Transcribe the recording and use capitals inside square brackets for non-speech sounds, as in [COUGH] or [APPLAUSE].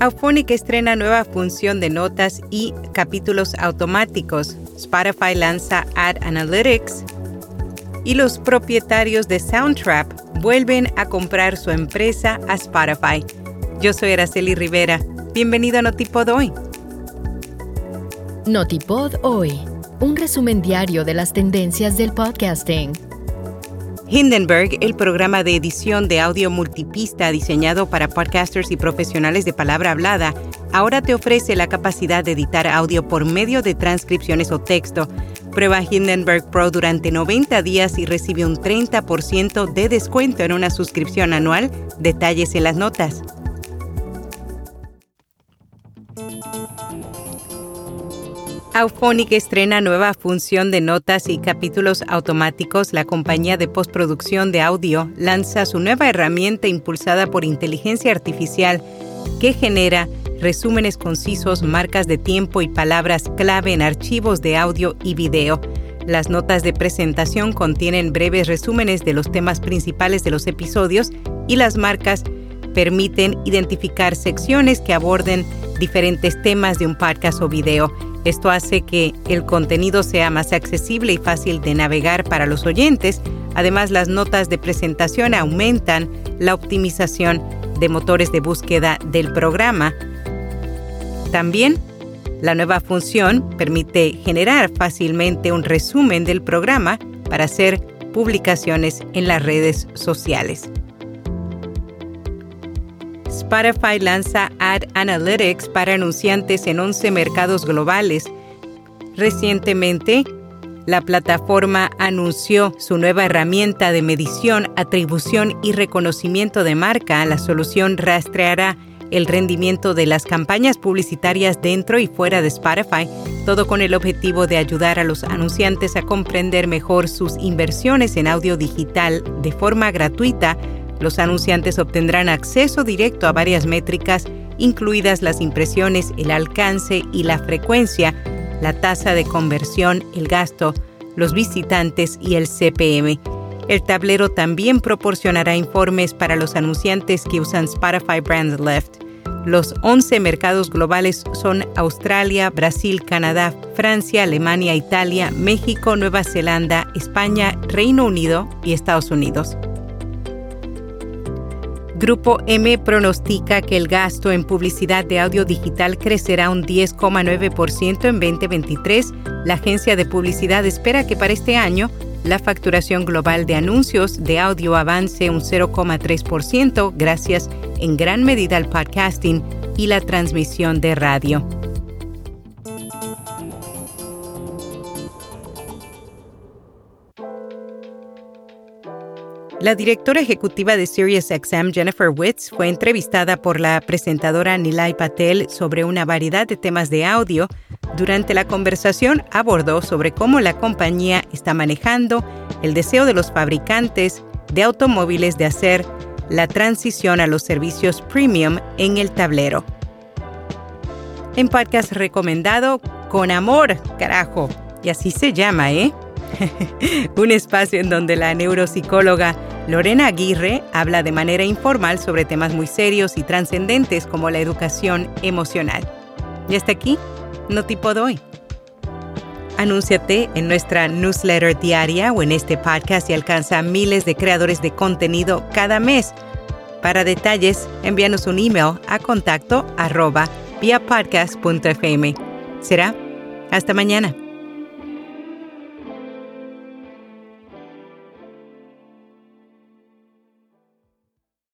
Auphonic estrena nueva función de notas y capítulos automáticos. Spotify lanza Ad Analytics. Y los propietarios de Soundtrap vuelven a comprar su empresa a Spotify. Yo soy Araceli Rivera. Bienvenido a Notipod Hoy. Notipod Hoy, un resumen diario de las tendencias del podcasting Hindenburg, el programa de edición de audio multipista diseñado para podcasters y profesionales de palabra hablada, ahora te ofrece la capacidad de editar audio por medio de transcripciones o texto. Prueba Hindenburg Pro durante 90 días y recibe un 30% de descuento en una suscripción anual. Detalles en las notas. Auphonic estrena nueva función de notas y capítulos automáticos. La compañía de postproducción de audio lanza su nueva herramienta impulsada por inteligencia artificial que genera resúmenes concisos, marcas de tiempo y palabras clave en archivos de audio y video. Las notas de presentación contienen breves resúmenes de los temas principales de los episodios y las marcas permiten identificar secciones que aborden diferentes temas de un podcast o video. Esto hace que el contenido sea más accesible y fácil de navegar para los oyentes. Además, las notas de presentación aumentan la optimización de motores de búsqueda del programa. También, la nueva función permite generar fácilmente un resumen del programa para hacer publicaciones en las redes sociales. Spotify lanza Ad Analytics para anunciantes en 11 mercados globales. Recientemente, la plataforma anunció su nueva herramienta de medición, atribución y reconocimiento de marca. La solución rastreará el rendimiento de las campañas publicitarias dentro y fuera de Spotify, todo con el objetivo de ayudar a los anunciantes a comprender mejor sus inversiones en audio digital de forma gratuita los anunciantes obtendrán acceso directo a varias métricas, incluidas las impresiones, el alcance y la frecuencia, la tasa de conversión, el gasto, los visitantes y el CPM. El tablero también proporcionará informes para los anunciantes que usan Spotify Brand Left. Los 11 mercados globales son Australia, Brasil, Canadá, Francia, Alemania, Italia, México, Nueva Zelanda, España, Reino Unido y Estados Unidos. Grupo M pronostica que el gasto en publicidad de audio digital crecerá un 10,9% en 2023. La agencia de publicidad espera que para este año la facturación global de anuncios de audio avance un 0,3% gracias en gran medida al podcasting y la transmisión de radio. La directora ejecutiva de SiriusXM, Jennifer Witz, fue entrevistada por la presentadora Nilay Patel sobre una variedad de temas de audio. Durante la conversación abordó sobre cómo la compañía está manejando el deseo de los fabricantes de automóviles de hacer la transición a los servicios premium en el tablero. En podcast recomendado Con Amor, carajo, y así se llama, ¿eh? [LAUGHS] Un espacio en donde la neuropsicóloga Lorena Aguirre habla de manera informal sobre temas muy serios y trascendentes como la educación emocional. Y hasta aquí, no tipo hoy. Anúnciate en nuestra newsletter diaria o en este podcast y alcanza a miles de creadores de contenido cada mes. Para detalles, envíanos un email a contacto arroba via. Será hasta mañana.